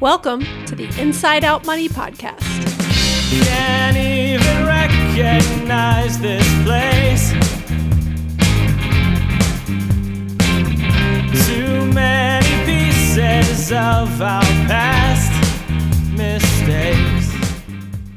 Welcome to the Inside Out Money Podcast. Can't even recognize this place. Too many pieces of our past mistakes.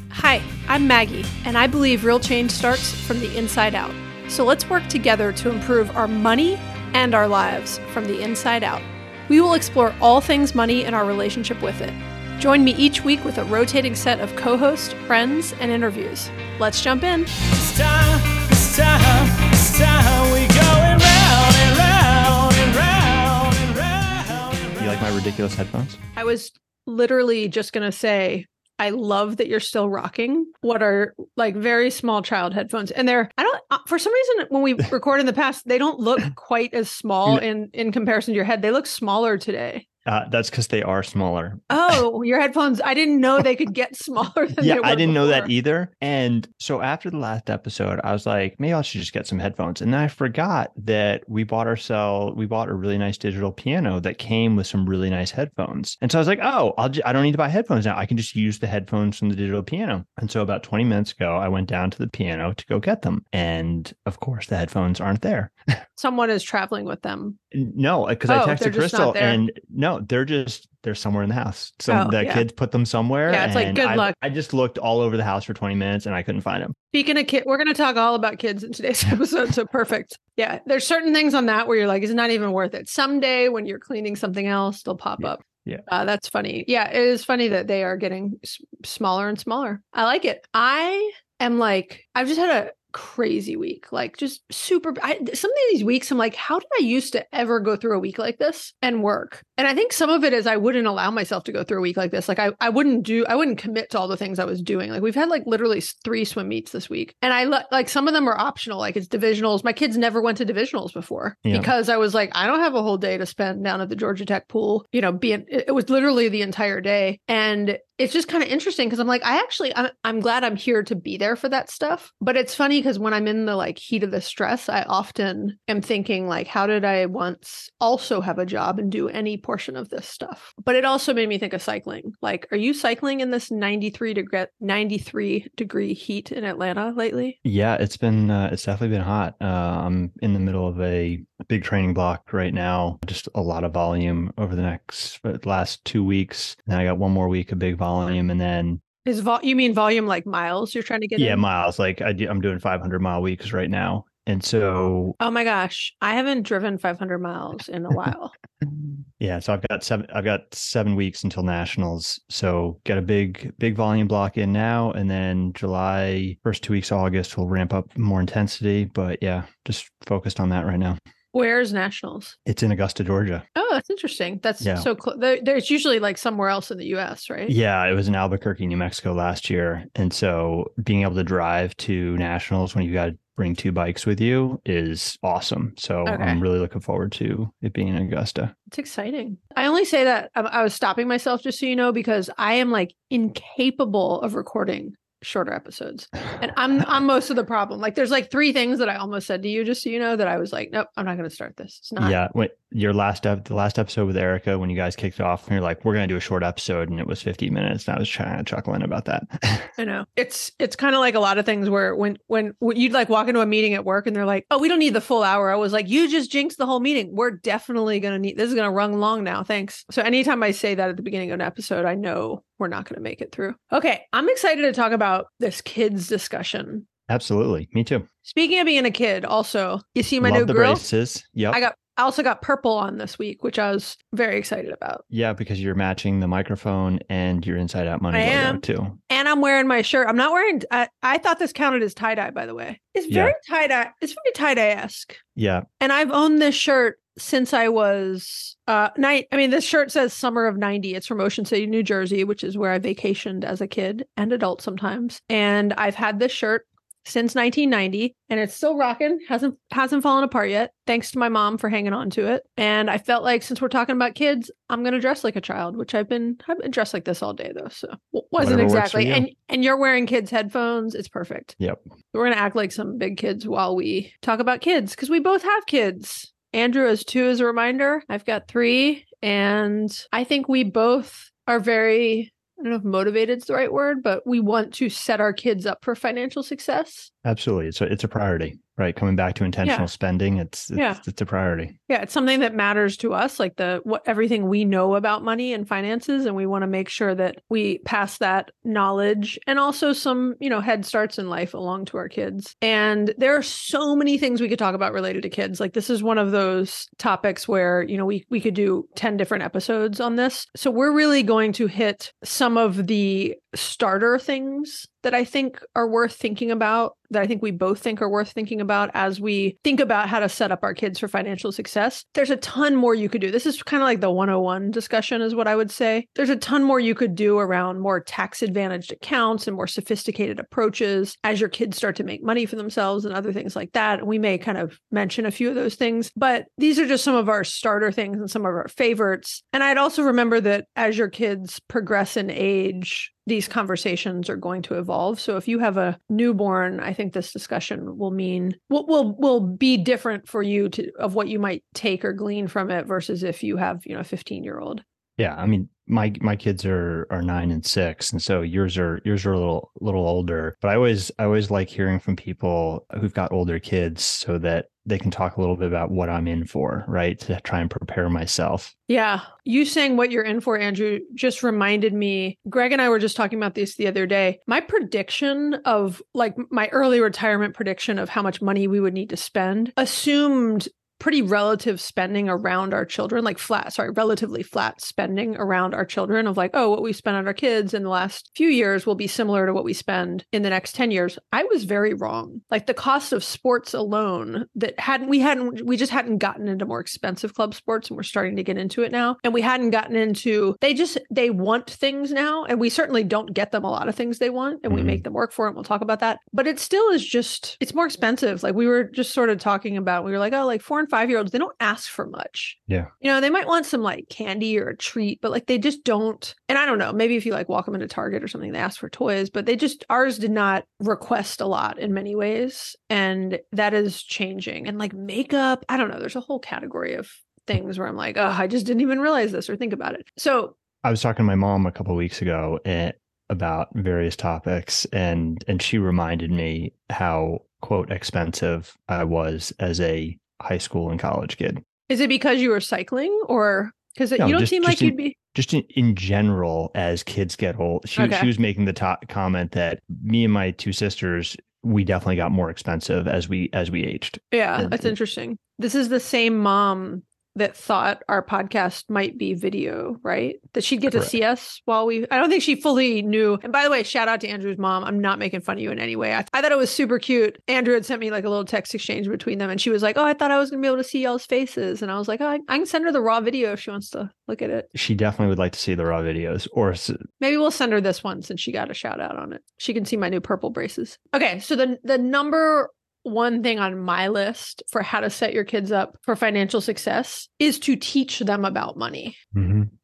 Hi, I'm Maggie, and I believe real change starts from the inside out. So let's work together to improve our money and our lives from the inside out. We will explore all things money and our relationship with it. Join me each week with a rotating set of co hosts, friends, and interviews. Let's jump in. It's time, it's time, it's time. We going round and round and round and round You like my ridiculous headphones? I was literally just going to say, I love that you're still rocking what are like very small child headphones. And they're, I don't, uh, for some reason, when we record in the past, they don't look quite as small in, in comparison to your head. They look smaller today. Uh, that's because they are smaller. Oh, your headphones. I didn't know they could get smaller than yeah, they were I didn't know that either. And so after the last episode, I was like, maybe I should just get some headphones. And then I forgot that we bought ourselves, we bought a really nice digital piano that came with some really nice headphones. And so I was like, oh, I'll I don't need to buy headphones now. I can just use the headphones from the digital piano. And so about 20 minutes ago, I went down to the piano to go get them. And of course, the headphones aren't there. Someone is traveling with them. No, because Oh, I texted Crystal and no, they're just they're somewhere in the house. So Oh, the yeah. kids put them somewhere. Yeah, it's like, good I, luck. I just looked all over the house for 20 minutes and I couldn't find them. Speaking of kid, we're going to talk all about kids in today's episode. So perfect. Yeah. There's certain things on that where you're like, it's not even worth it. Someday when you're cleaning something else, they'll pop Yeah, up. yeah. Uh, that's funny. Yeah. It is funny that they are getting s- smaller and smaller. I like it. I am like, I've just had a crazy week, like just super. I, some of these weeks, I'm like, how did I used to ever go through a week like this and work? And I think some of it is I wouldn't allow myself to go through a week like this. Like I, I wouldn't do, I wouldn't commit to all the things I was doing. Like we've had like literally three swim meets this week, and I like some of them are optional. Like it's divisionals. My kids never went to divisionals before Yeah. because I was like, I don't have a whole day to spend down at the Georgia Tech pool. You know, being it was literally the entire day, and it's just kind of interesting because I'm like, I actually, I'm, I'm glad I'm here to be there for that stuff. But it's funny because when I'm in the like heat of the stress, I often am thinking like, how did I once also have a job and do any portion of this stuff? But it also made me think of cycling. Like, are you cycling in this 93 degree 93 degree heat in Atlanta lately? Yeah, it's been uh, it's definitely been hot. Uh, I'm in the middle of a big training block right now. Just a lot of volume over the next uh, last two weeks. And I got one more week of big volume, and then Is vol- you mean volume like miles you're trying to get yeah, in? miles. Like I do, I'm doing 500 mile weeks right now, and so Oh my gosh, I haven't driven 500 miles in a while. Yeah, so I've got seven. I've got seven weeks until nationals. So get a big, big volume block in now, and then July first two weeks of August will ramp up more intensity. But yeah, just focused on that right now. Where's nationals? It's in Augusta, Georgia. Oh, that's interesting. That's Yeah. so close. There's usually like somewhere else in the U.S., right? Yeah, it was in Albuquerque, New Mexico last year, and so being able to drive to nationals when you got to bring two bikes with you is awesome. So Okay. I'm really looking forward to it being in Augusta. It's exciting. I only say that I, I was stopping myself just so you know because I am like incapable of recording shorter episodes, and I'm I'm most of the problem. Like, there's like three things that I almost said to you just so you know that I was like, nope, I'm not going to start this. It's not. Yeah, when your last ep- the last episode with Erica, when you guys kicked off, and you're like, "We're gonna do a short episode," and it was 15 minutes, and I was trying to chuckling about that. I know. It's it's kind of like a lot of things where when, when when you'd like walk into a meeting at work and they're like, "Oh, we don't need the full hour." I was like, "You just jinxed the whole meeting. We're definitely going to need this is going to run long now. Thanks." So anytime I say that at the beginning of an episode, I know we're not going to make it through. Okay, I'm excited to talk about this kids discussion. Absolutely, me too. Speaking of being a kid, also, you see my Love new the grill? braces. Yep. I got I also got purple on this week, which I was very excited about. yeah, because you're matching the microphone and your Inside Out Money I logo am. too. And I'm wearing my shirt. I'm not wearing I, I thought this counted as tie-dye, by the way. It's Yeah. very tie-dye. It's very tie-dye-esque. Yeah, and I've owned this shirt since I was uh night. I mean, this shirt says summer of 90. It's from Ocean City, New Jersey, which is where I vacationed as a kid and adult sometimes. And I've had this shirt since 1990 and it's still rocking hasn't hasn't fallen apart yet thanks to my mom for hanging on to it. And i felt like since we're talking about kids i'm going to dress like a child which i've been i've been dressed like this all day though so wasn't Whatever exactly and and you're wearing kids headphones it's perfect. Yep. we're going to act like some big kids while we talk about kids because we both have kids. Andrew has two as a reminder i've got three and i think we both are very I don't know if motivated is the right word, but we want to set our kids up for financial success. Absolutely. It's a, it's a priority, right? Coming back to intentional Yeah. spending, it's, it's, Yeah. it's a priority. Yeah, it's something that matters to us, like the what everything we know about money and finances, and we want to make sure that we pass that knowledge and also some, you know, head starts in life along to our kids. And there are so many things we could talk about related to kids. Like this is one of those topics where, you know, we we could do 10 different episodes on this. So we're really going to hit some of the starter things that I think are worth thinking about, that I think we both think are worth thinking about as we think about how to set up our kids for financial success. There's a ton more you could do. This is kind of like the 101 discussion, is what I would say. There's a ton more you could do around more tax advantaged accounts and more sophisticated approaches as your kids start to make money for themselves and other things like that. We may kind of mention a few of those things, but these are just some of our starter things and some of our favorites. And I'd also remember that as your kids progress in age, these conversations are going to evolve. So if you have a newborn, I think this discussion will mean will will will be different for you to of what you might take or glean from it versus if you have, you know, a 15 year old. Yeah, I mean, my my kids are are nine and six, and so yours are yours are a little little older. But I always I always like hearing from people who've got older kids, so that they can talk a little bit about what I'm in for, right? To try and prepare myself. Yeah. You saying what you're in for, Andrew, just reminded me. Greg and I were just talking about this the other day. My prediction of like my early retirement prediction of how much money we would need to spend assumed pretty relative spending around our children, like flat, sorry, relatively flat spending around our children of like, oh, what we spent on our kids in the last few years will be similar to what we spend in the next 10 years. I was very wrong. Like the cost of sports alone that hadn't, we hadn't, we just hadn't gotten into more expensive club sports and we're starting to get into it now. And we hadn't gotten into, they just, they want things now. And we certainly don't get them a lot of things they want and we Mhm. make them work for it. We'll talk about that. But it still is just, it's more expensive. Like we were just sort of talking about, we were like, oh, like four and five year olds, they don't ask for much. Yeah. You know, they might want some like candy or a treat, but like they just don't. And I don't know, maybe if you like walk them into Target or something, they ask for toys, but they just, ours did not request a lot in many ways. And that is changing. And like makeup, I don't know, there's a whole category of things where I'm like, oh, I just didn't even realize this or think about it. So I was talking to my mom a couple of weeks ago eh, about various topics, and and she reminded me how quote expensive I was as a high school and college kid. is it because you were cycling or because No, you don't just- seem like in- you'd be? just in, in general as kids get old she, Okay. she was making the top comment that me and my two sisters we definitely got more expensive as we as we aged Yeah, And- that's interesting. This is the same mom that thought our podcast might be video, right? That she'd get to see us while we. I don't think she fully knew. And by the way, shout out to Andrew's mom. I'm not making fun of you in any way. I, I thought it was super cute. Andrew had sent me like a little text exchange between them, and she was like, "Oh, I thought I was gonna be able to see y'all's faces," and I was like, "Oh, I, I can send her the raw video if she wants to look at it. she definitely would like to see the raw videos or s- Maybe we'll send her this one since she got a shout out on it. She can see my new purple braces. Okay, so the the number one thing on my list for how to set your kids up for financial success is to teach them about money.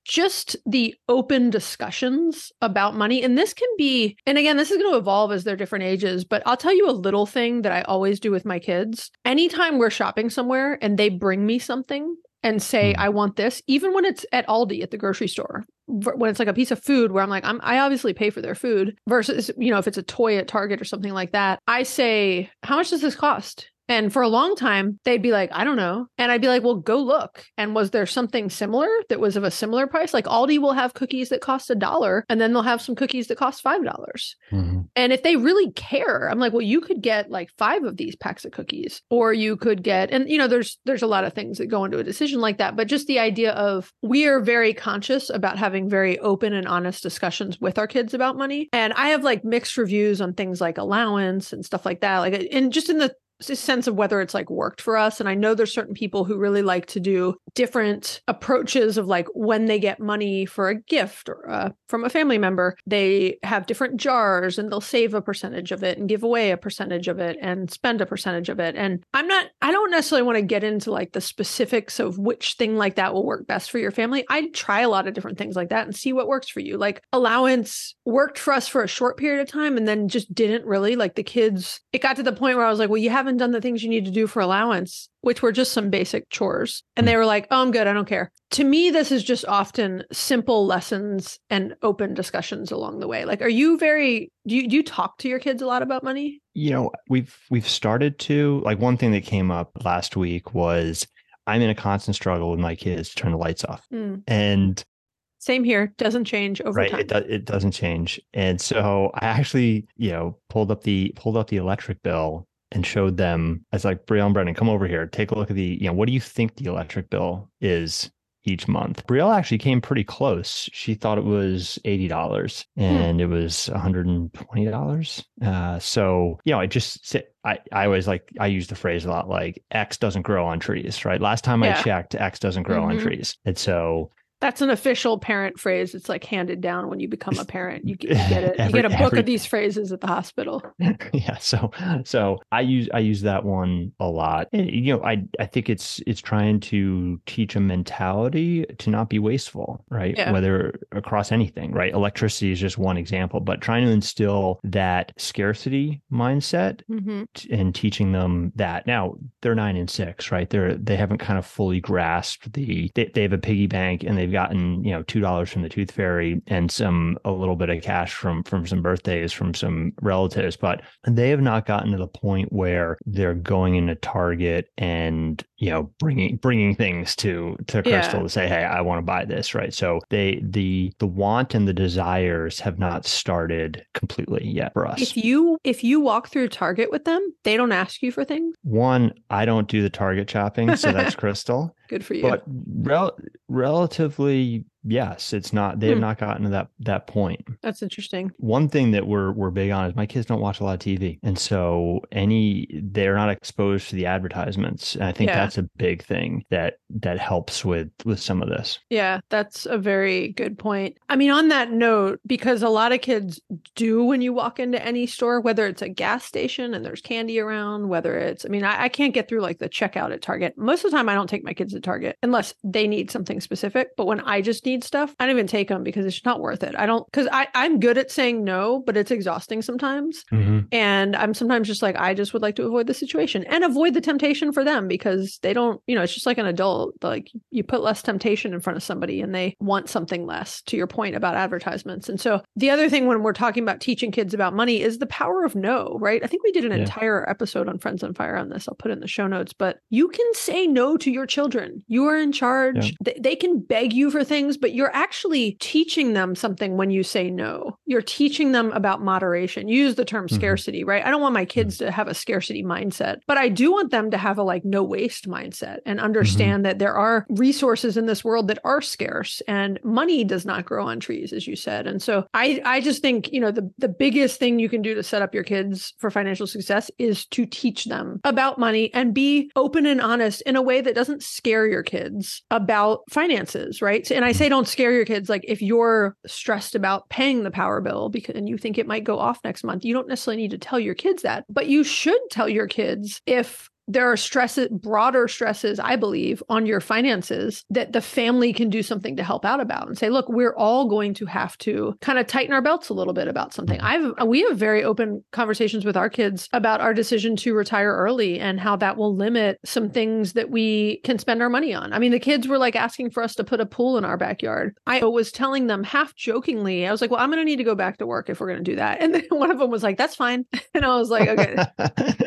Just the open discussions about money. And this can be, and again, this is going to evolve as they're different ages, but I'll tell you a little thing that I always do with my kids. Anytime we're shopping somewhere and they bring me something and say, Hmm. I want this, even when it's at Aldi at the grocery store, when it's like a piece of food where I'm like, I'm, I obviously pay for their food versus, you know, if it's a toy at Target or something like that, I say, how much does this cost? And for a long time, they'd be like, I don't know. And I'd be like, well, go look. And was there something similar that was of a similar price? Like Aldi will have cookies that cost a dollar and then they'll have some cookies that cost $5. Mhm. And if they really care, I'm like, well, you could get like five of these packs of cookies, or you could get, and you know, there's there's a lot of things that go into a decision like that. But just the idea of we are very conscious about having very open and honest discussions with our kids about money. And I have like mixed reviews on things like allowance and stuff like that. Like, and just in the sense of whether it's like worked for us. And I know there's certain people who really like to do different approaches of like when they get money for a gift or uh, from a family member, they have different jars and they'll save a percentage of it and give away a percentage of it and spend a percentage of it. And I'm not, I don't necessarily want to get into like the specifics of which thing like that will work best for your family. I try a lot of different things like that and see what works for you. Like allowance worked for us for a short period of time and then just didn't really like the kids. It got to the point where I was like, well, you haven't haven't done the things you need to do for allowance, which were just some basic chores. And they were like, oh, I'm good. I don't care. To me, this is just often simple lessons and open discussions along the way. Like, are you very, do you, do you talk to your kids a lot about money? You know, we've we've started to like one thing that came up last week was I'm in a constant struggle with my kids to turn the lights off. Hmm. And Same here. Doesn't change over right time. it, do, it doesn't change and so i actually you know pulled up the pulled up the electric bill and showed them i was like brielle and brendan come over here take a look at the you know what do you think the electric bill is each month brielle actually came pretty close she thought it was $80 and it was $120 uh, so you know i just sit I, I always like I use the phrase a lot like X doesn't grow on trees, right? Last time Yeah. I checked, X doesn't grow on Mhm. trees. And so That's an official parent phrase. It's like handed down when you become a parent. You, get- you get it. Every- you get a book every- of these phrases at the hospital. yeah so so i use i use that one a lot and you know i i think it's it's trying to teach a mentality to not be wasteful right Yeah. whether across anything right electricity is just one example but trying to instill that scarcity mindset hmm t- and teaching them that now they're nine and six right they're they haven't kind of fully grasped the they, they have a piggy bank and they've gotten you know two dollars from the tooth fairy and some a little bit of cash from from some birthdays from some relatives but they have not gotten to the point where they're going into target and you know bringing bringing things to to Yeah. crystal to say hey i want to buy this right so they the the want and the desires have not started completely yet for us If you if you walk through Target with them, they don't ask you for things. one i don't do the target shopping so that's crystal Good for you. but rel- relatively yes it's not they have Hmm. not gotten to that that point That's interesting. one thing that we're we're big on is my kids don't watch a lot of tv and so any they're not exposed to the advertisements and i think Yeah. that's a big thing that that helps with with some of this Yeah, that's a very good point. I mean, on that note, because a lot of kids do when you walk into any store, whether it's a gas station and there's candy around, whether it's, I mean, I, I can't get through like the checkout at Target. Most of the time, I don't take my kids to Target unless they need something specific. But when I just need stuff, I don't even take them because it's not worth it. I don't, because I I'm good at saying no, but it's exhausting sometimes. Mm-hmm. And I'm sometimes just like, I just would like to avoid the situation and avoid the temptation for them because they don't, you know, it's just like an adult. Like you put less temptation in front of somebody and they want something less, to your point about advertisements. And so the other thing when we're talking about teaching kids about money is the power of no, right? I think we did an Yeah. entire episode on Friends on Fire on this. I'll put it in the show notes, but you can say no to your children. You are in charge. Yeah. They, they can beg you for things, but you're actually teaching them something when you say no. You're teaching them about moderation. You use the term Mhm. scarcity, right? I don't want my kids to have a scarcity mindset, but I do want them to have a like no waste mindset and understand that there are resources in this world that are scarce and money does not grow on trees, as you said. And so I, I just think, you know, the, the biggest thing you can do to set up your kids for financial success is to teach them about money and be open and honest in a way that doesn't scare your kids about finances, right? And I say don't scare your kids like if you're stressed about paying the power bill because and you think it might go off next month, you don't necessarily need to tell your kids that, but you should tell your kids if there are stresses, broader stresses, I believe, on your finances that the family can do something to help out about and say, look, we're all going to have to kind of tighten our belts a little bit about something. Mm-hmm. I've we have very open conversations with our kids about our decision to retire early and how that will limit some things that we can spend our money on. I mean, the kids were like asking for us to put a pool in our backyard. I was telling them half jokingly, I was like, well, I'm going to need to go back to work if we're going to do that. And then one of them was like, that's fine. And I was like, okay,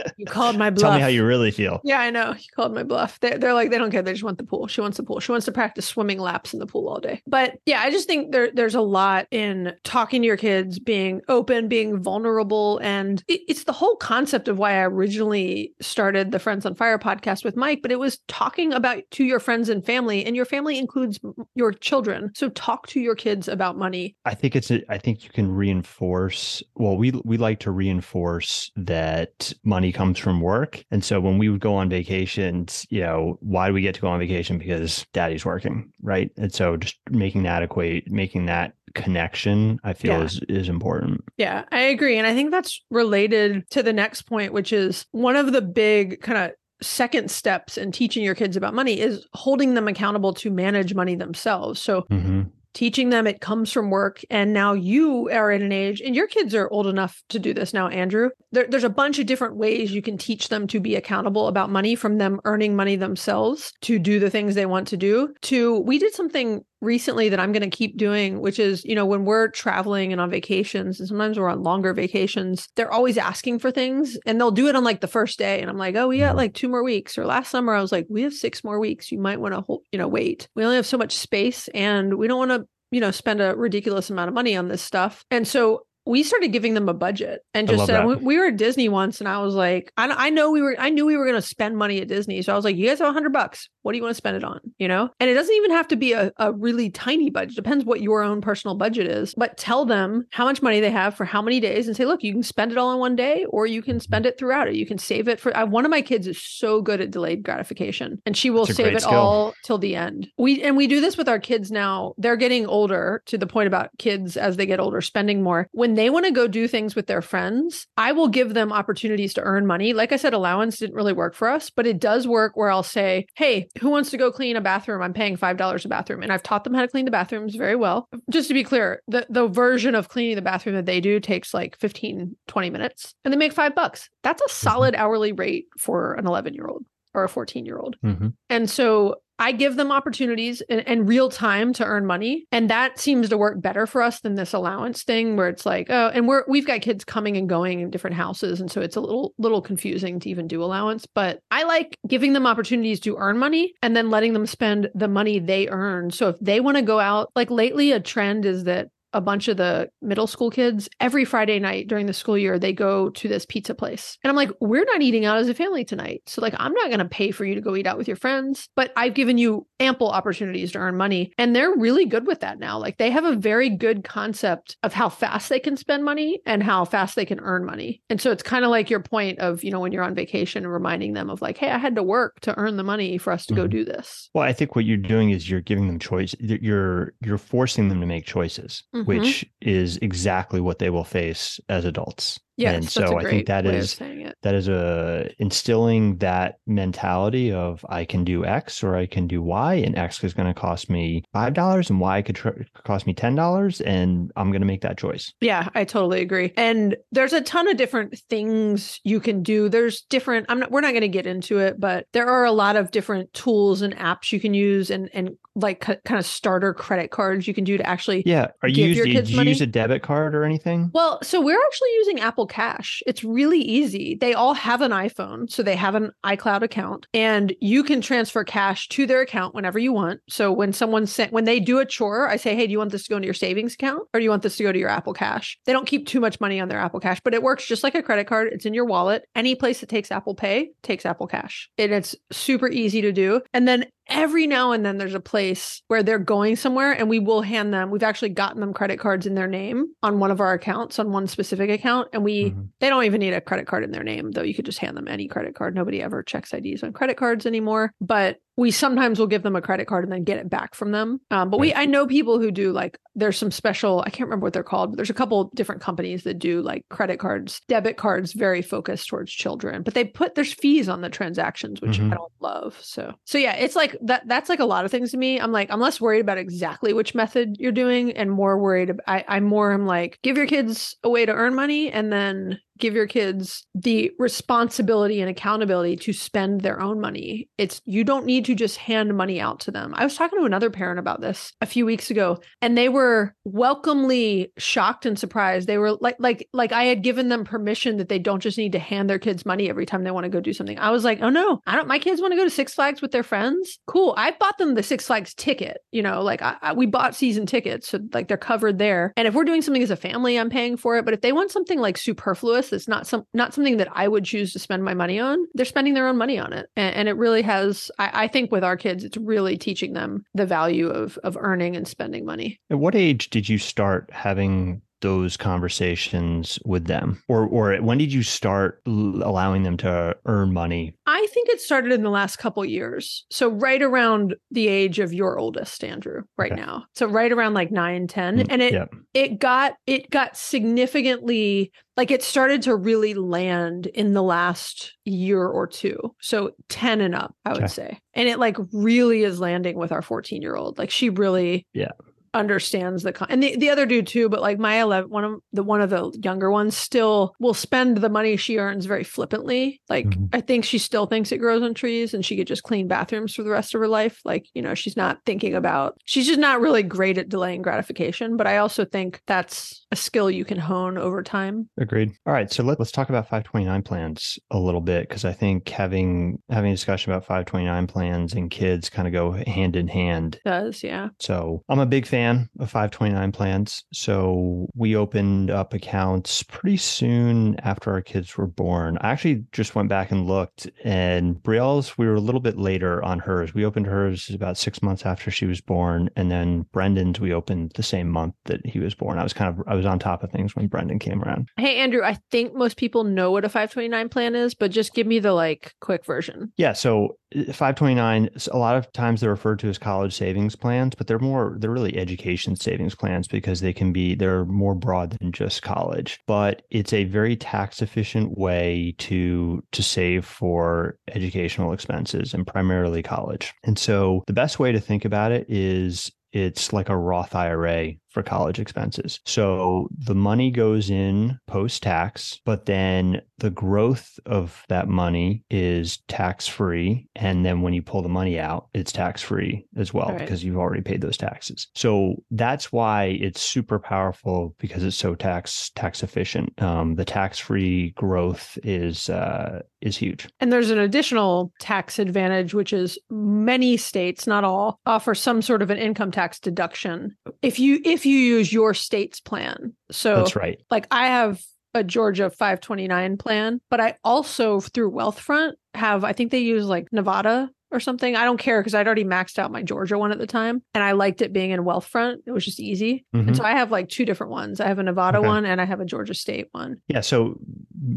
you called my bluff. tell me how you really feel Yeah, I know. You called my bluff. They're, they're like, they don't care. They just want the pool. She wants the pool. She wants to practice swimming laps in the pool all day. But yeah, I just think there, there's a lot in talking to your kids, being open, being vulnerable. And it, it's the whole concept of why I originally started the Friends on Fire podcast with Mike, but it was talking about to your friends and family, and your family includes your children. So talk to your kids about money. I think it's a, I think you can reinforce well we we like to reinforce that money comes from work and so when we would go on vacations you know why do we get to go on vacation because daddy's working right and so just making that equate making that connection I feel Yeah. is is important Yeah, I agree. And I think that's related to the next point, which is one of the big kind of second steps in teaching your kids about money is holding them accountable to manage money themselves. So hmm teaching them it comes from work. And now you are at an age, and your kids are old enough to do this now, Andrew. There, there's a bunch of different ways you can teach them to be accountable about money from them earning money themselves to do the things they want to do. To we did something recently that I'm going to keep doing, which is, you know, when we're traveling and on vacations, and sometimes we're on longer vacations, they're always asking for things and they'll do it on like the first day. And I'm like, oh, we got mm-hmm. like two more weeks. Or last summer, I was like, we have six more weeks. You might want to, hold, you know, wait. We only have so much space and we don't want to you know spend a ridiculous amount of money on this stuff and so we started giving them a budget and just said we, we were at Disney once and I was like I, I know we were I knew we were going to spend money at Disney. So I was like you guys have a hundred bucks. What do you want to spend it on? You know? And it doesn't even have to be a, a really tiny budget. Depends what your own personal budget is. But tell them how much money they have for how many days and say look you can spend it all in one day or you can spend it throughout it. You can save it for I, one of my kids is so good at delayed gratification and she will save it skill. all till the end. We and we do this with our kids now. They're getting older to the point about kids as they get older spending more. When they want to go do things with their friends i will give them opportunities to earn money. Like i said allowance didn't really work for us but it does work where i'll say hey who wants to go clean a bathroom? I'm paying five dollars a bathroom. And i've taught them how to clean the bathrooms very well. Just to be clear the, the version of cleaning the bathroom that they do takes like 15 20 minutes and they make five bucks. That's a solid hourly rate for an 11 year old or a 14 year old Mhm. and so I give them opportunities and, and real time to earn money. And that seems to work better for us than this allowance thing where it's like, oh, and we're we've got kids coming and going in different houses. And so it's a little little confusing to even do allowance. But I like giving them opportunities to earn money and then letting them spend the money they earn. So if they want to go out, like lately a trend is that a bunch of the middle school kids every Friday night during the school year they go to this pizza place. And I'm like, we're not eating out as a family tonight. So like I'm not going to pay for you to go eat out with your friends, but I've given you ample opportunities to earn money and they're really good with that now. Like they have a very good concept of how fast they can spend money and how fast they can earn money. And so it's kind of like your point of, you know, when you're on vacation and reminding them of like, hey, I had to work to earn the money for us to go Mhm. do this. Well, I think what you're doing is you're giving them choice. You're you're forcing them to make choices, Mhm. which is exactly what they will face as adults. Yes, and so I think that is that is a instilling that mentality of I can do X or I can do Y, and X is going to cost me five dollars, and Y could tr- cost me ten dollars, and I'm going to make that choice. Yeah, I totally agree. And there's a ton of different things you can do. There's different I'm not we're not going to get into it, but there are a lot of different tools and apps you can use and and like ki- kind of starter credit cards you can do to actually Yeah, are you your did kids you money? use a debit card or anything? Well, so we're actually using Apple Cash. It's really easy. They all have an iPhone, so they have an iCloud account, and you can transfer cash to their account whenever you want. So when someone sent when they do a chore, I say, "Hey, do you want this to go into your savings account or do you want this to go to your Apple Cash?" They don't keep too much money on their Apple Cash, but it works just like a credit card. It's in your wallet. Any place that takes Apple Pay takes Apple Cash. And it's super easy to do. And then every now and then there's a place where they're going somewhere and we will hand them we've actually gotten them credit cards in their name on one of our accounts on one specific account. And we Mhm. they don't even need a credit card in their name though. You could just hand them any credit card. Nobody ever checks ids on credit cards anymore. But we sometimes will give them a credit card and then get it back from them. Um, but we i know people who do like there's some special i can't remember what they're called but there's a couple different companies that do like credit cards debit cards very focused towards children but they put there's fees on the transactions which Mhm. i don't love so. So yeah it's like that that's like a lot of things to me. I'm like i'm less worried about exactly which method you're doing and more worried I, i'm more i'm like give your kids a way to earn money and then give your kids the responsibility and accountability to spend their own money. It's you don't need to just hand money out to them. I was talking to another parent about this a few weeks ago and they were welcomely shocked and surprised. They were like like like i had given them permission that they don't just need to hand their kids money every time they want to go do something. I was like oh no i don't my kids want to go to six flags with their friends? Cool i bought them the six flags ticket you know like I, I, we bought season tickets so like they're covered there. And if we're doing something as a family i'm paying for it. But if they want something like superfluous that's not some not something that i would choose to spend my money on. They're spending their own money on it. And, and it really has I, I think with our kids it's really teaching them the value of of earning and spending money. At what age did you start having those conversations with them, or or when did you start allowing them to earn money? I think it started in the last couple years. So right around the age of your oldest, Andrew, right Okay. now. So right around like nine, 10. Mm, And it Yep. it got it got significantly like it started to really land in the last year or two. So 10 and up, I would Okay. say. And it like really is landing with our 14 year old. Like she really Yeah. Understands the con- and the, the other dude too but like my 11 one of the one of the younger ones still will spend the money she earns very flippantly like Mhm. i think she still thinks it grows on trees and she could just clean bathrooms for the rest of her life like you know she's not thinking about she's just not really great at delaying gratification but i also think that's a skill you can hone over time Agreed. All right, so let, let's talk about 529 plans a little bit because I think having having a discussion about 529 plans and kids kind of go hand in hand. does yeah So I'm a big fan of 529 plans. So we opened up accounts pretty soon after our kids were born. I actually just went back and looked, and Brielle's we were a little bit later on hers. We opened hers about six months after she was born, and then Brendan's we opened the same month that he was born. I was kind of I was on top of things when Brendan came around. hey andrew i think most people know what a 529 plan is but just give me the like quick version Yeah, so 529 s- a lot of times they're referred to as college savings plans, but they're more they're really education savings plans because they can be they're more broad than just college. But it's a very tax efficient way to to save for educational expenses and primarily college. And so the best way to think about it is it's like a Roth IRA for college expenses. So the money goes in post tax, but then the growth of that money is tax free. And then when you pull the money out, it's tax free as well Right. because you've already paid those taxes. So that's why it's super powerful because it's so tax tax efficient. Um, the tax free growth is uh, is huge. And there's an additional tax advantage, which is many states, not all, offer some sort of an income tax deduction if you if you use your state's plan. So That's right. like I have a Georgia 529 plan, but I also through Wealthfront have I think they use like Nevada or something. I don't care because I'd already maxed out my Georgia one at the time and I liked it being in Wealthfront. It was just easy. Mhm. And so I have like two different ones. I have a Nevada Okay. one and I have a Georgia state one. Yeah, so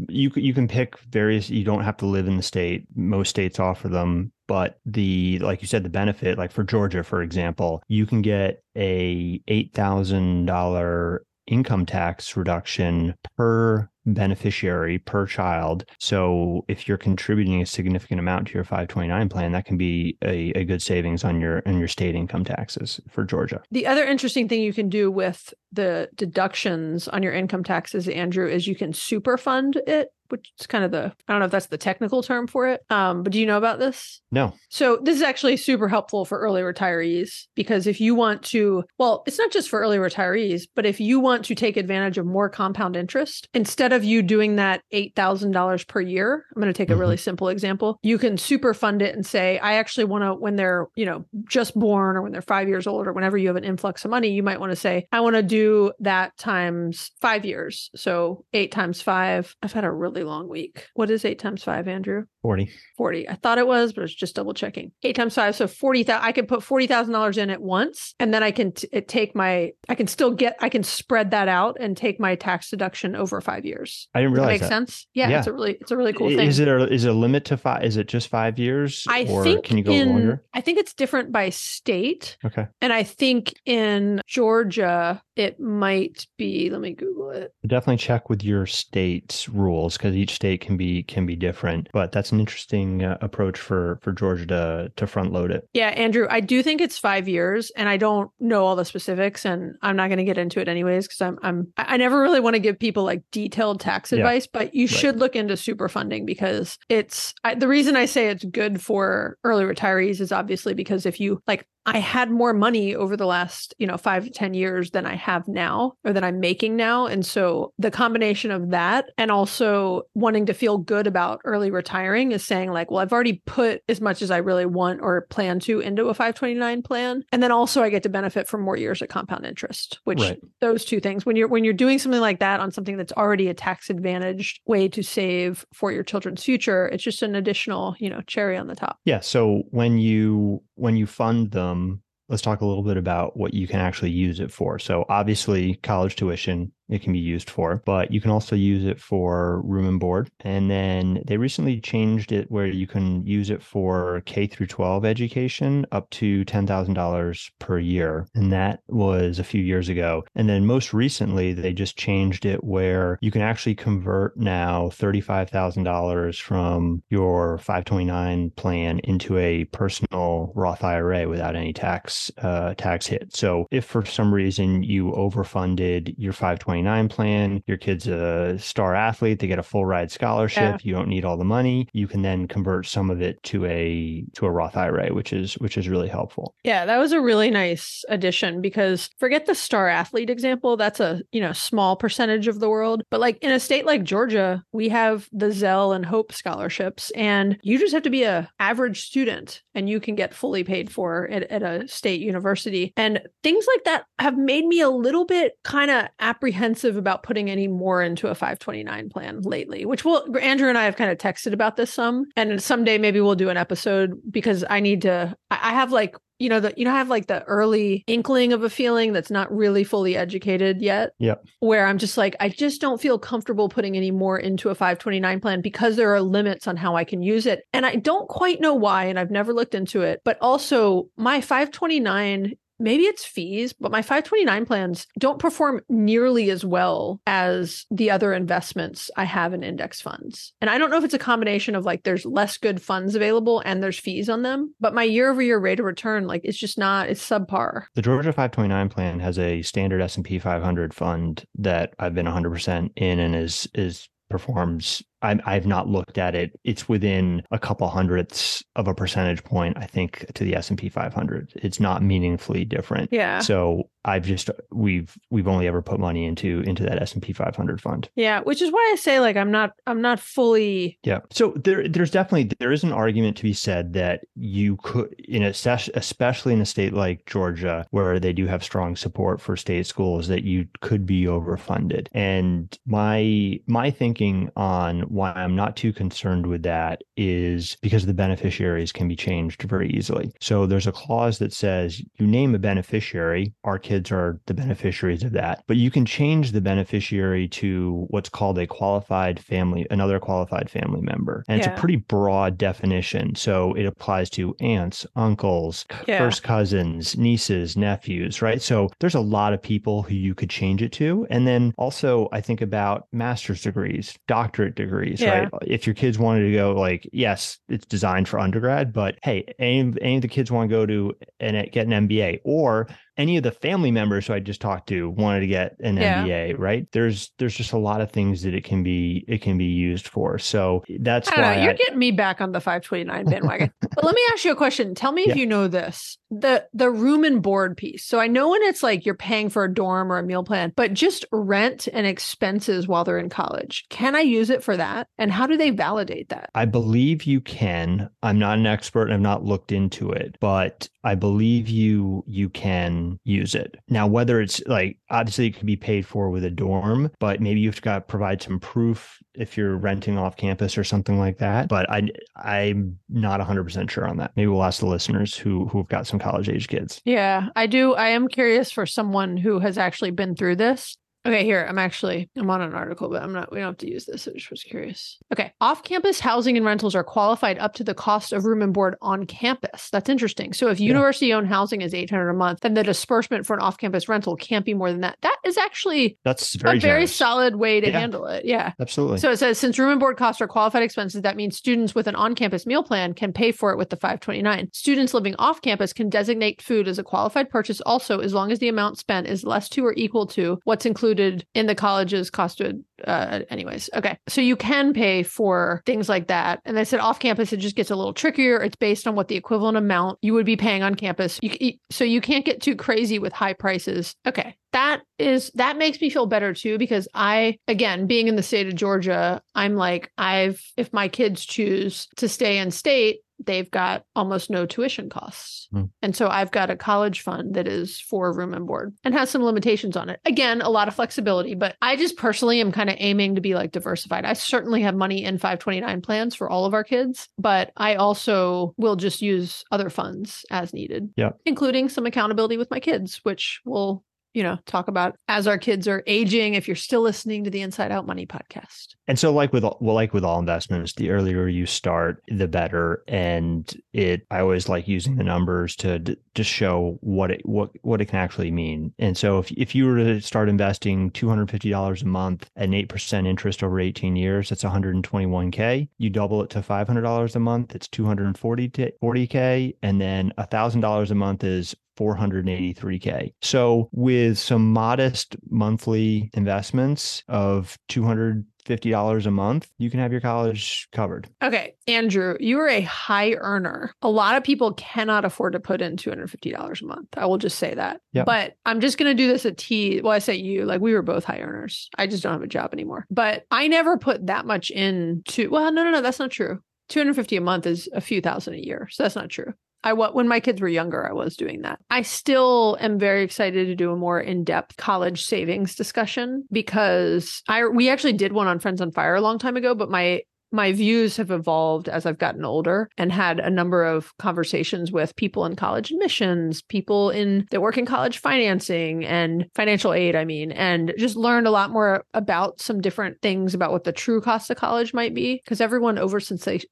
you you can pick various. You don't have to live in the state. Most states offer them, but the like you said, the benefit, like for Georgia, for example, you can get a eight thousand dollar income tax reduction per beneficiary per child. So if you're contributing a significant amount to your 529 plan, that can be a, a good savings on your on your state income taxes for Georgia. The other interesting thing you can do with the deductions on your income taxes, Andrew, is you can super fund it, which is kind of the I don't know if that's the technical term for it. Um, but do you know about this? No. So this is actually super helpful for early retirees because if you want to, well, it's not just for early retirees, but if you want to take advantage of more compound interest, instead of you doing that $8,000 per year, I'm going to take a really simple example. You can super fund it and say, I actually want to, when they're, you know, just born or when they're five years old or whenever you have an influx of money, you might want to say, I want to do that times five years. So eight times five. I've had a really long week. What is eight times five, Andrew? 40. 40. I thought it was, but I was just double checking. Eight times five. So 40,000. I could put $40,000 in at once and then I can t- take my, I can still get, I can spread that out and take my tax deduction over five years. I didn't Does that realize make that. sense? Yeah, Yeah. It's a really, it's a really cool thing. Is it a, is it a limit to five? Is it just five years? I or think can you go in, longer? I think it's different by state. Okay. And I think in Georgia, it might be, let me Google it. Definitely check with your state's rules because each state can be can be different. But that's an interesting uh, approach for for Georgia to to front load it. Yeah, Andrew, I do think it's five years, and I don't know all the specifics, and I'm not going to get into it anyways because I'm I'm I never really want to give people like detailed tax Yeah. advice, but you should look into super funding because it's I, the reason I say it's good for early retirees is obviously because if you like. I had more money over the last, you know, five to 10 years than I have now or than I'm making now. And so the combination of that and also wanting to feel good about early retiring is saying, like, well, I've already put as much as I really want or plan to into a 529 plan. And then also I get to benefit from more years of compound interest, which Right. those two things, when you're when you're doing something like that on something that's already a tax advantaged way to save for your children's future, it's just an additional, you know, cherry on the top. Yeah. So when you when you fund them, Um, let's talk a little bit about what you can actually use it for. So obviously, college tuition it can be used for, but you can also use it for room and board. And then they recently changed it where you can use it for K through 12 education up to $10,000 per year. And that was a few years ago. And then most recently, they just changed it where you can actually convert now $35,000 from your 529 plan into a personal Roth IRA without any tax uh, tax hit. So if for some reason you overfunded your 529 plan, your kid's a star athlete, they get a full ride scholarship, Yeah. you don't need all the money, you can then convert some of it to a to a Roth IRA, which is which is really helpful. Yeah, that was a really nice addition because forget the star athlete example. That's a, you know, small percentage of the world. But like in a state like Georgia, we have the Zell and Hope scholarships and you just have to be a average student and you can get fully paid for at, at a state university. And things like that have made me a little bit kind of apprehensive about putting any more into a 529 plan lately, which will Andrew and I have kind of texted about this some. And someday maybe we'll do an episode because I need to I I have like you know the you know I have like the early inkling of a feeling that's not really fully educated yet Yep. where i'm just like i just don't feel comfortable putting any more into a 529 plan because there are limits on how i can use it and i don't quite know why and i've never looked into it but also my 529 maybe it's fees, but my 529 plans don't perform nearly as well as the other investments I have in index funds. And I don't know if it's a combination of like there's less good funds available and there's fees on them, but my year over year rate of return, like it's just not, it's subpar. The Georgia 529 plan has a standard S&P 500 fund that I've been 100% in and is is performs I, I've not looked at it. It's within a couple hundredths of a percentage point, I think, to the S and P 500. It's not meaningfully different. Yeah. So I've just we've we've only ever put money into into that S and P 500 fund. Yeah, which is why I say like I'm not I'm not fully Yeah. So there there's definitely there is an argument to be said that you could in a especially in a state like Georgia where they do have strong support for state schools that you could be overfunded. And my my thinking on why I'm not too concerned with that is because the beneficiaries can be changed very easily. So there's a clause that says you name a beneficiary, our kids are the beneficiaries of that, but you can change the beneficiary to what's called a qualified family, another qualified family member. And it's a pretty broad definition. So it applies to aunts, uncles, Yeah. first cousins, nieces, nephews, right? So there's a lot of people who you could change it to. And then also I think about master's degrees, doctorate degrees, Yeah. right? If your kids wanted to go like, yes, it's designed for undergrad, but hey, any, any of the kids want to go to and get an MBA or any of the family members who I just talked to wanted to get an Yeah. MBA, right? There's there's just a lot of things that it can be it can be used for. So that's why know. You're I- getting me back on the 529 bandwagon. but let me ask you a question. Tell me Yeah. if you know this. The the room and board piece. So I know when it's like you're paying for a dorm or a meal plan, but just rent and expenses while they're in college. Can I use it for that? And how do they validate that? I believe you can. I'm not an expert and I've not looked into it, but I believe you you can use it. Now whether it's like obviously it can be paid for with a dorm, but maybe you've got to provide some proof if you're renting off campus or something like that. But I I'm not 100% sure on that. Maybe we'll ask the listeners who who've got some college age kids. Yeah, I do. I am curious for someone who has actually been through this. Okay, here, I'm actually I'm on an article, but I'm not we don't have to use this. I just was curious. Okay. Off-campus housing and rentals are qualified up to the cost of room and board on campus. That's interesting. So if Yeah. university owned housing is 800 a month, then the disbursement for an off-campus rental can't be more than that. That is actually That's very a very generous. solid way to Yeah. handle it. Yeah. Absolutely. So it says since room and board costs are qualified expenses, that means students with an on campus meal plan can pay for it with the 529. Students living off campus can designate food as a qualified purchase also, as long as the amount spent is less to or equal to what's included in the college's cost of, uh, anyways. Okay. So you can pay for things like that. And i said off campus, it just gets a little trickier. It's based on what the equivalent amount you would be paying on campus. You, so you can't get too crazy with high prices. Okay that is that makes me feel better too because i again being in the state of georgia i'm like i've if my kids choose to stay in state they've got almost no tuition costs Hmm. and so i've got a college fund that is for room and board and has some limitations on it again a lot of flexibility but i just personally am kind of aiming to be like diversified i certainly have money in 529 plans for all of our kids but i also will just use other funds as needed Yep. including some accountability with my kids which will you know, talk about as our kids are aging. If you're still listening to the Inside Out Money podcast, and so, like with all, well, like with all investments, the earlier you start, the better. And it, I always like using the numbers to just to show what it what what it can actually mean. And so, if if you were to start investing two hundred fifty dollars a month at eight percent interest over eighteen years, that's one hundred and twenty one k. You double it to five hundred dollars a month, it's two hundred and forty forty k, and then thousand dollars a month is 483k. So with some modest monthly investments of 200 $50 a month, you can have your college covered. Okay. Andrew, you are a high earner. A lot of people cannot afford to put in $250 a month. I will just say that. Yep. But I'm just going to do this at T. Well, I say you, like we were both high earners. I just don't have a job anymore. But I never put that much into, well, no, no, no, that's not true. 250 a month is a few thousand a year. So that's not true. I wa- when my kids were younger, I was doing that. I still am very excited to do a more in-depth college savings discussion because I we actually did one on Friends on Fire a long time ago, but my my views have evolved as I've gotten older and had a number of conversations with people in college admissions, people in that work in college financing and financial aid, I mean, and just learned a lot more about some different things about what the true cost of college might be because everyone over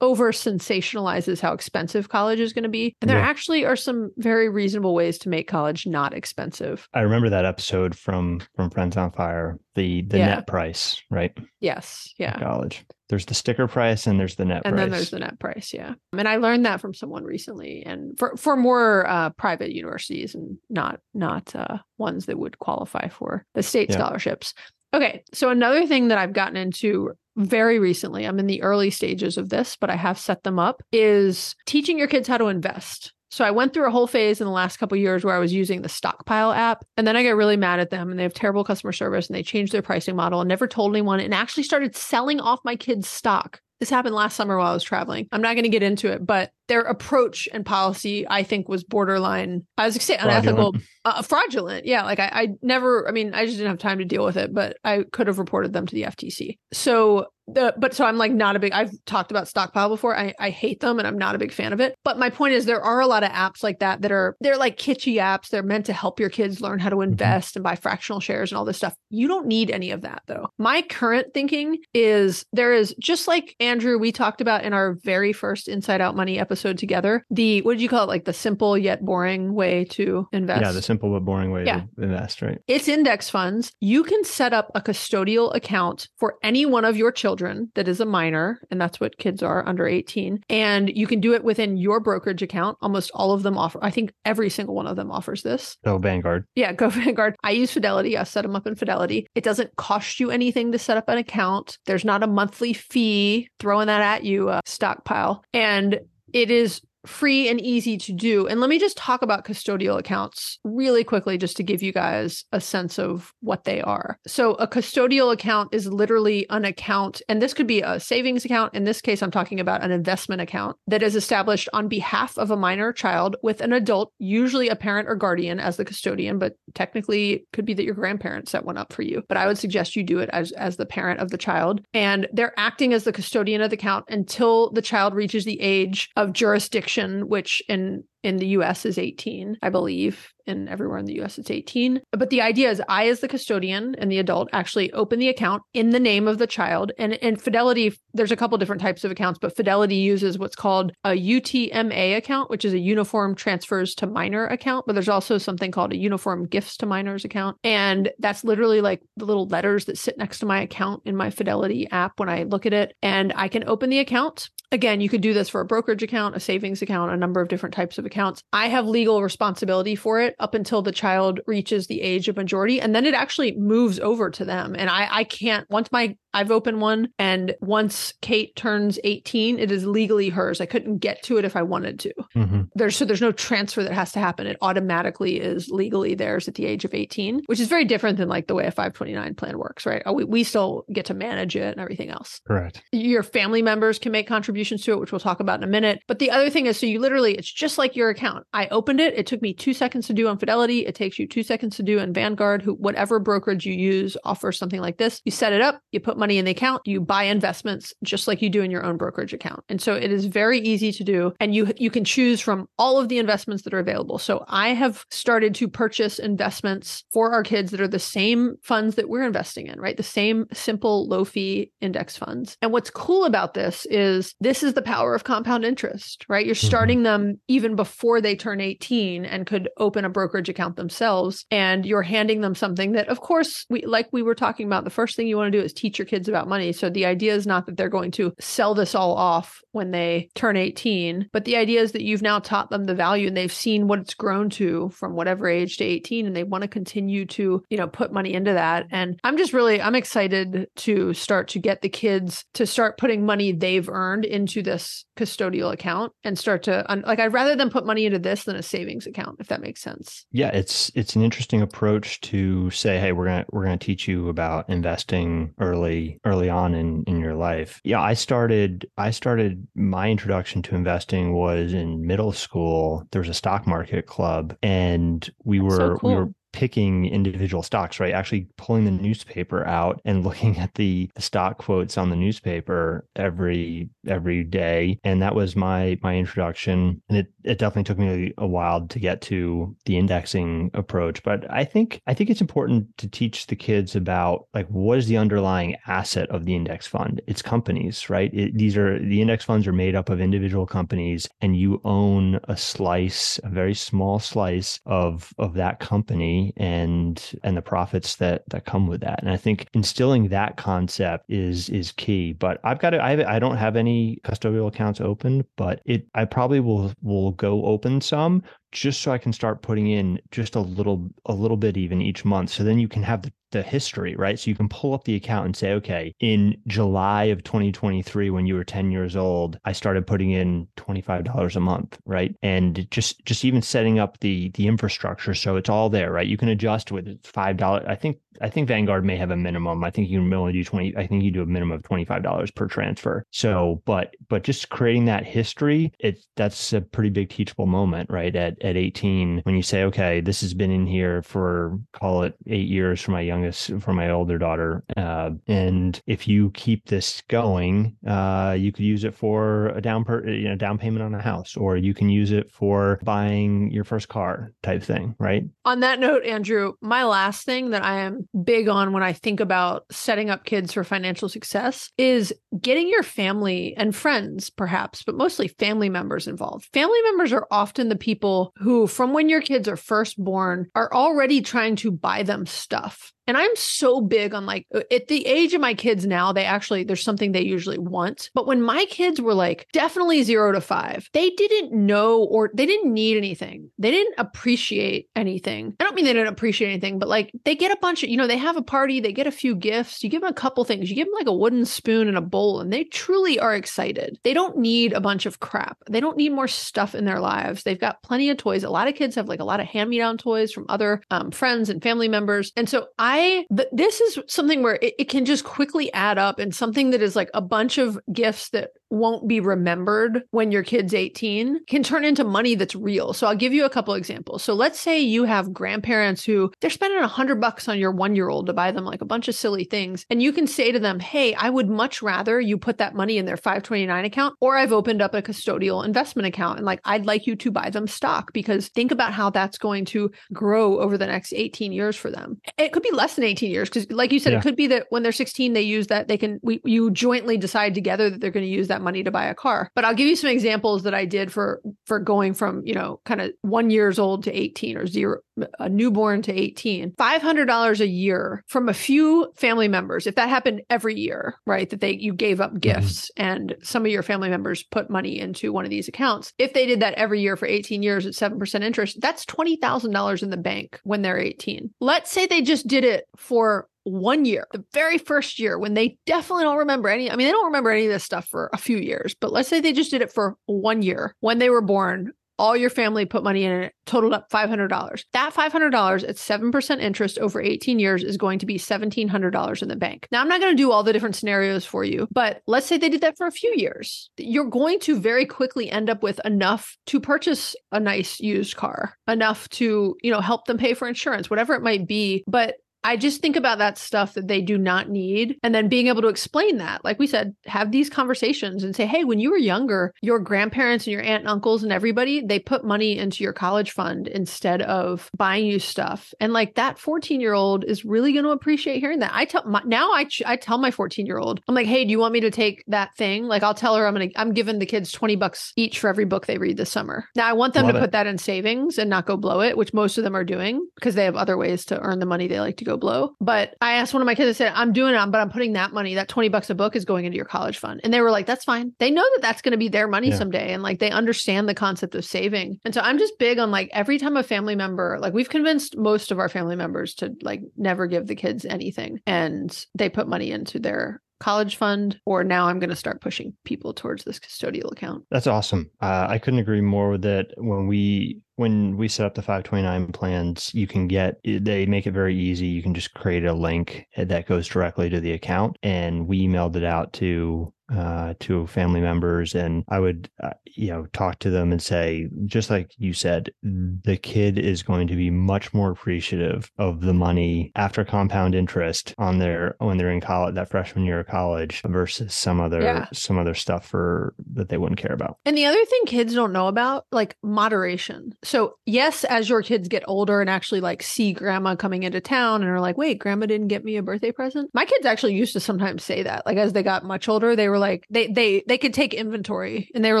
over sensationalizes how expensive college is going to be. And there Yeah. actually are some very reasonable ways to make college not expensive. I remember that episode from from Friends on Fire, the the Yeah. net price, right? Yes. Yeah. College. There's the sticker price and there's the net and price. then there's the net price yeah and i learned that from someone recently and for for more uh, private universities and not not uh, ones that would qualify for the state Yeah. scholarships okay so another thing that i've gotten into very recently i'm in the early stages of this but i have set them up is teaching your kids how to invest so I went through a whole phase in the last couple years where I was using the stockpile app and then I got really mad at them and they have terrible customer service and they changed their pricing model and never told anyone and actually started selling off my kids stock. This happened last summer while I was traveling. I'm not going to get into it, but their approach and policy, I think, was borderline. I was going to say unethical, Fraudulent. uh, fraudulent. Yeah, like I, I never. I mean, I just didn't have time to deal with it, but I could have reported them to the FTC. So the, but so I'm like not a big. I've talked about stockpile before. I, I hate them, and I'm not a big fan of it. But my point is, there are a lot of apps like that that are they're like kitschy apps. They're meant to help your kids learn how to invest and buy fractional shares and all this stuff. You don't need any of that though. My current thinking is there is just like Andrew we talked about in our very first Inside Out Money episode together. The what did you call it? Like the simple yet boring way to invest. yeah, the simple but boring way Yeah. to invest, right? It's index funds. You can set up a custodial account for any one of your children that is a minor, and that's what kids are under 18. And you can do it within your brokerage account. Almost all of them offer, I think every single one of them offers this. So Vanguard. Yeah, go Vanguard. I use Fidelity. I set them up in Fidelity. It doesn't cost you anything to set up an account. There's not a monthly fee throwing that at you, uh, stockpile. And it is free and easy to do. And let me just talk about custodial accounts really quickly, just to give you guys a sense of what they are. So, a custodial account is literally an account, and this could be a savings account. In this case, I'm talking about an investment account that is established on behalf of a minor child with an adult, usually a parent or guardian, as the custodian, but technically it could be that your grandparents set one up for you. But I would suggest you do it as, as the parent of the child. And they're acting as the custodian of the account until the child reaches the age of jurisdiction, which in in the US is 18, I believe. And everywhere in the US it's 18. But the idea is I, as the custodian and the adult, actually open the account in the name of the child. And in Fidelity, there's a couple different types of accounts, but Fidelity uses what's called a UTMA account, which is a uniform transfers to minor account. But there's also something called a uniform gifts to minors account. And that's literally like the little letters that sit next to my account in my Fidelity app when I look at it. And I can open the account. Again, you could do this for a brokerage account, a savings account, a number of different types of accounts. I have legal responsibility for it up until the child reaches the age of majority. And then it actually moves over to them. And I, I can't, once my, I've opened one and once Kate turns 18, it is legally hers. I couldn't get to it if I wanted to. hmm There's so there's no transfer that has to happen. It automatically is legally theirs at the age of 18, which is very different than like the way a 529 plan works, right? Uh, We, we still get to manage it and everything else Correct. your family members can make contributions contributions to it, which we'll talk about in a minute. But the other thing is, so you literally, it's just like your account. I opened it. It took me two seconds to do on Fidelity. It takes you two seconds to do in Vanguard, who whatever brokerage you use offers something like this. You set it up, you put money in the account, you buy investments just like you do in your own brokerage account. And so it is very easy to do. And you you can choose from all of the investments that are available. So I have started to purchase investments for our kids that are the same funds that we're investing in, right? The same simple low fee index funds. And what's cool about this is this is the power of compound interest, right? You're Mhm. starting them even before they turn 18 and could open a brokerage account themselves. And you're handing them something that, of course, we like we were talking about, the first thing you want to do is teach your kids about money. So the idea is not that they're going to sell this all off when they turn 18, but the idea is that you've now taught them the value and they've seen what it's grown to from whatever age to 18 and they want to continue to, you know, put money into that. And I'm just really I'm excited to start to get the kids to start putting money they've earned into this custodial account and start to un- like I'd rather them put money into this than a savings account if that makes sense. Yeah, it's it's an interesting approach to say, hey, we're gonna we're gonna teach you about investing early early on in in your life. Yeah, I started I started my introduction to investing was in middle school. There was a stock market club, and we That's so were we were cool. Picking individual stocks, right? Actually pulling the newspaper out and looking at the, stock quotes on the newspaper every every day. And that was my my introduction. And it, it definitely took me a, a while to get to the indexing approach. But I think I think it's important to teach the kids about like what is the underlying asset of the index fund? It's companies, right? It, these are the index funds are made up of individual companies and you own a slice, a very small slice of of that company and and the profits that that come with that. And I think instilling that concept is is key. But I've got to, I I don't have any custodial accounts open, but it I probably will will go open some just so I can start putting in just a little a little bit even each month. So then you can have the, the history, right? So you can pull up the account and say, okay, in July of 2023, when you were 10 years old, I started putting in $25 a month, right? And just just even setting up the the infrastructure so it's all there, right? You can adjust with five dollars. I think I think Vanguard may have a minimum. I think you can only do 20 I think you do a minimum of $25 per transfer. So, but but just creating that history, it that's a pretty big teachable moment, right? At at 18 when you say, okay, this has been in here for call it 8 years for my youngest for my older daughter. Uh, and if you keep this going, uh, you could use it for a down per, you know, down payment on a house or you can use it for buying your first car type thing, right? On that note, Andrew, my last thing that I am big on when I think about setting up kids for financial success is getting your family and friends, perhaps, but mostly family members involved. Family members are often the people who, from when your kids are first born, are already trying to buy them stuff. And I'm so big on like at the age of my kids now, they actually, there's something they usually want. But when my kids were like definitely zero to five, they didn't know or they didn't need anything. They didn't appreciate anything. I don't mean they didn't appreciate anything, but like they get a bunch of, you know, they have a party, they get a few gifts, you give them a couple things, you give them like a wooden spoon and a bowl, and they truly are excited. They don't need a bunch of crap. They don't need more stuff in their lives. They've got plenty of toys. A lot of kids have like a lot of hand me down toys from other um, friends and family members. And so I, th- this is something where it, it can just quickly add up and something that is like a bunch of gifts that won't be remembered when your kid's 18 can turn into money that's real. So I'll give you a couple examples. So let's say you have grandparents who they're spending a hundred bucks on your one year old to buy them like a bunch of silly things. And you can say to them, Hey, I would much rather you put that money in their 529 account, or I've opened up a custodial investment account. And like, I'd like you to buy them stock because think about how that's going to grow over the next 18 years for them. It could be less than 18 years because like you said, Yeah. it could be that when they're 16, they use that they can, we, you jointly decide together that they're going to use that money to buy a car. But I'll give you some examples that I did for, for going from, you know, kind of one years old to 18 or zero, a newborn to 18, $500 a year from a few family members. If that happened every year, right? That they, you gave up mm-hmm. gifts and some of your family members put money into one of these accounts. If they did that every year for 18 years at 7% interest, that's $20,000 in the bank when they're 18. Let's say they just did it for one year, the very first year when they definitely don't remember any. I mean, they don't remember any of this stuff for a few years, but let's say they just did it for one year when they were born. all your family put money in it, totaled up $500. That $500 at 7% interest over 18 years is going to be $1,700 in the bank. Now, I'm not going to do all the different scenarios for you, but let's say they did that for a few years. You're going to very quickly end up with enough to purchase a nice used car, enough to, you know, help them pay for insurance, whatever it might be. But I just think about that stuff that they do not need. And then being able to explain that, like we said, have these conversations and say, hey, when you were younger, your grandparents and your aunt and uncles and everybody, they put money into your college fund instead of buying you stuff. And like that 14 year old is really going to appreciate hearing that. I tell my, now I, ch- I tell my 14 year old, I'm like, hey, do you want me to take that thing? Like I'll tell her I'm going to, I'm giving the kids 20 bucks each for every book they read this summer. Now I want them Love to it. put that in savings and not go blow it, which most of them are doing because they have other ways to earn the money they like to go blow. But I asked one of my kids, I said, I'm doing it, but I'm putting that money, that 20 bucks a book is going into your college fund. And they were like, that's fine. They know that that's going to be their money Yeah. someday. And like they understand the concept of saving. And so I'm just big on like every time a family member, like we've convinced most of our family members to like never give the kids anything. And they put money into their college fund, or now I'm going to start pushing people towards this custodial account. That's awesome. Uh, I couldn't agree more with it. When we when we set up the 529 plans, you can get they make it very easy. You can just create a link that goes directly to the account, and we emailed it out to uh, to family members, and I would uh, you know talk to them and say, just like you said, the kid is going to be much more appreciative of the money after compound interest on their when they're in college, that freshman year of college, versus some other Yeah. some other stuff for that they wouldn't care about. And the other thing kids don't know about, like moderation. So, yes, as your kids get older and actually like see grandma coming into town and are like, wait, grandma didn't get me a birthday present. My kids actually used to sometimes say that. Like as they got much older, they were like, they they they could take inventory and they were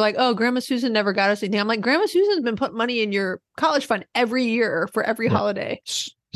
like, oh, Grandma Susan never got us anything. I'm like, Grandma Susan's been putting money in your college fund every year for every Yeah. holiday.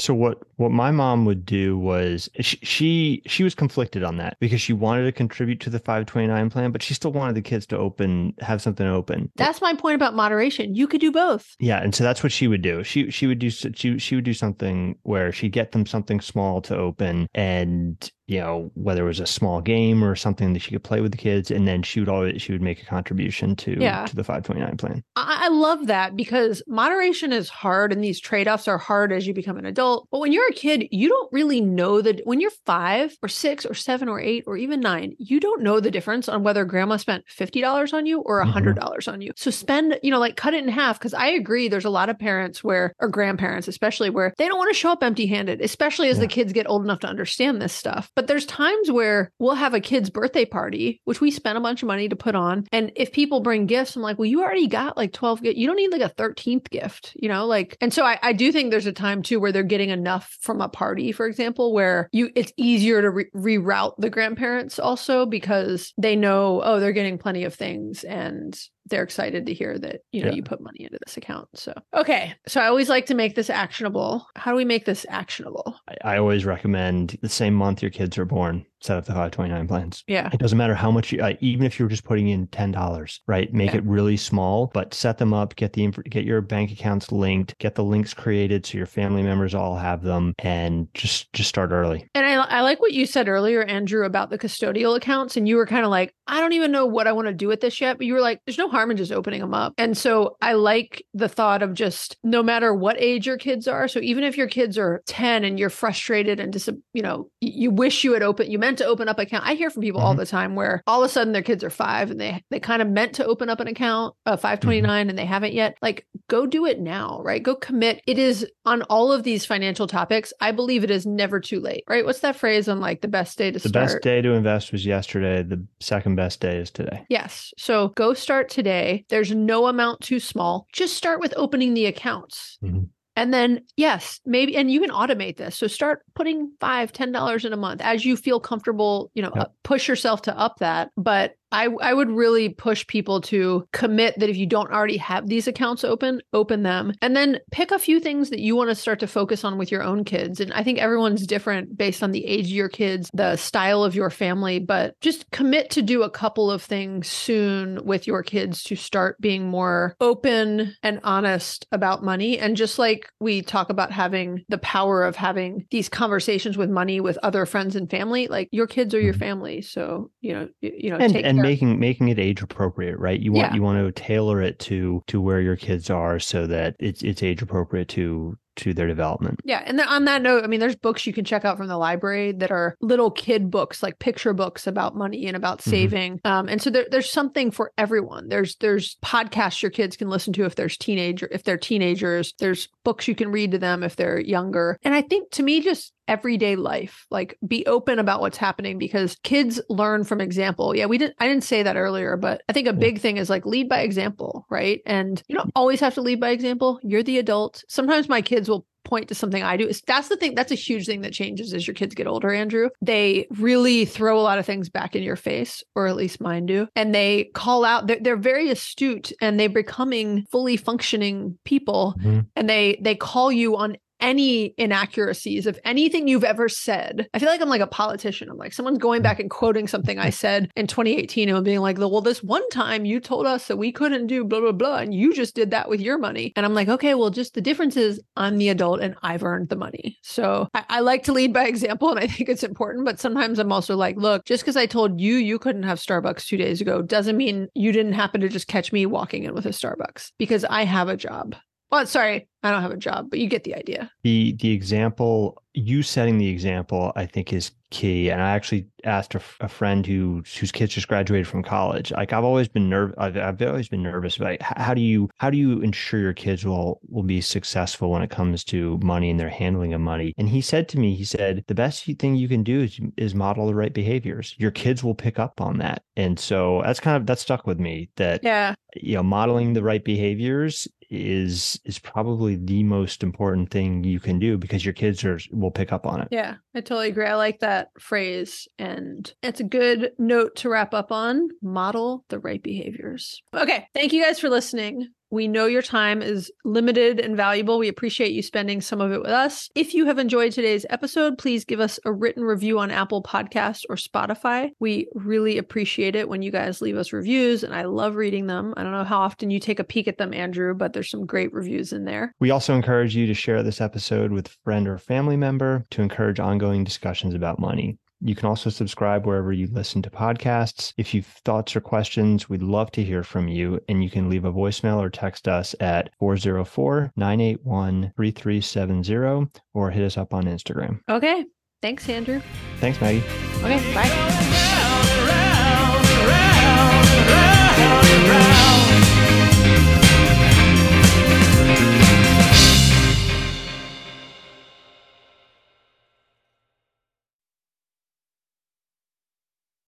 So what what my mom would do was she, she she was conflicted on that because she wanted to contribute to the 529 plan, but she still wanted the kids to open have something open. That's my point about moderation. You could do both. Yeah, and so that's what she would do. She she would do she she would do something where she'd get them something small to open, and you know whether it was a small game or something that she could play with the kids, and then she would always she would make a contribution to Yeah. to the 529 plan. I, I love that because moderation is hard and these trade offs are hard as you become an adult. But when you're a kid, you don't really know that when you're five or six or seven or eight or even nine, you don't know the difference on whether grandma spent $50 on you or Mhm. $100 on you. So spend, you know, like cut it in half because I agree there's a lot of parents where, or grandparents especially, where they don't want to show up empty handed, especially as the kids get old enough to understand this stuff. But there's times where we'll have a kid's birthday party, which we spent a bunch of money to put on. And if people bring gifts, I'm like, well, you already got like 12 gifts. You don't need like a 13th gift, you know, like, and so I, I do think there's a time too where they're getting enough from a party, for example, where you, it's easier to re- reroute the grandparents also because they know, oh, they're getting plenty of things and they're excited to hear that you know Yeah. you put money into this account so. Okay so i always like to make this actionable. How do we make this actionable? I, I always recommend the same month your kids are born, set up the 529 plans. yeah It doesn't matter how much you, uh, even if you're just putting in ten dollars, right? Make Yeah. it really small, but set them up. Get the inf- get your bank accounts linked. Get the links created so your family members all have them, and just just start early. And I, I like what you said earlier, Andrew, about the custodial accounts. And you were kind of like, I don't even know what I want to do with this yet. But you were like, there's no harm in just opening them up. And so I like the thought of just no matter what age your kids are. So even if your kids are 10 and you're frustrated and just, you know, you wish you had opened, you meant to open up account. I hear from people all Mhm. the time where all of a sudden their kids are five and they, they kind of meant to open up an account, uh, 529, and they haven't yet. Like, go do it now, right? Go commit. It is on all of these financial topics. I believe it is never too late, right? What's that phrase on like the best day to The start? The best day to invest was yesterday. The second best day is today. Yes. So go start today. There's no amount too small. Just start with opening the accounts. Mhm. And then, yes, maybe, and you can automate this. So start putting five, ten dollars in a month as you feel comfortable. You know, Yep. uh, push yourself to up that. But I, I would really push people to commit that if you don't already have these accounts open, open them, and then pick a few things that you want to start to focus on with your own kids. And I think everyone's different based on the age of your kids, the style of your family, but just commit to do a couple of things soon with your kids to start being more open and honest about money. And just like we talk about having the power of having these conversations with money with other friends and family, like your kids are your Mhm. family. So, you know, you, you know, And take and Sure. making making it age appropriate, right? You want Yeah. you want to tailor it to to where your kids are so that it's it's age appropriate to to their development. Yeah, and then on that note, I mean, there's books you can check out from the library that are little kid books, like picture books about money and about Mhm. saving. Um, and so there, there's something for everyone. There's there's podcasts your kids can listen to if there's teenager if they're teenagers. There's books you can read to them if they're younger. And I think to me, just everyday life, like be open about what's happening because kids learn from example. Yeah, we didn't. I didn't say that earlier, but I think a big thing is like lead by example, right? And you don't always have to lead by example. You're the adult. Sometimes my kids will point to something I do. That's the thing. That's a huge thing that changes as your kids get older, Andrew. They really throw a lot of things back in your face, or at least mine do. And they call out, they're, they're very astute and they're becoming fully functioning people. Mhm. And they, they call you on any inaccuracies of anything you've ever said. I feel like I'm like a politician. I'm like someone's going back and quoting something I said in 2018 and being like, well, this one time you told us that we couldn't do blah, blah, blah. And you just did that with your money. And I'm like, okay, well, just the difference is I'm the adult and I've earned the money. So I, I like to lead by example and I think it's important. But sometimes I'm also like, look, just because I told you you couldn't have Starbucks two days ago doesn't mean you didn't happen to just catch me walking in with a Starbucks because I have a job. Well, sorry, I don't have a job, but you get the idea. The the example you setting the example, I think, is key. And I actually asked a, f- a friend who whose kids just graduated from college. Like I've always been nervous. I've, I've always been nervous about like, how do you how do you ensure your kids will will be successful when it comes to money and their handling of money. And he said to me, he said the best thing you can do is is model the right behaviors. Your kids will pick up on that. And so that's kind of that stuck with me. That Yeah. you know modeling the right behaviors is is probably the most important thing you can do because your kids are will pick up on it. Yeah, I totally agree. I like that phrase. And it's a good note to wrap up on model the right behaviors. Okay. Thank you guys for listening. We know your time is limited and valuable. We appreciate you spending some of it with us. If you have enjoyed today's episode, please give us a written review on Apple Podcast or Spotify. We really appreciate it when you guys leave us reviews, and I love reading them. I don't know how often you take a peek at them, Andrew, but there's some great reviews in there. We also encourage you to share this episode with a friend or family member to encourage ongoing discussions about money. You can also subscribe wherever you listen to podcasts. If you've thoughts or questions, we'd love to hear from you. And you can leave a voicemail or text us at 404 981 3370 or hit us up on Instagram. Okay. Thanks, Andrew. Thanks, Maggie. Okay. Bye.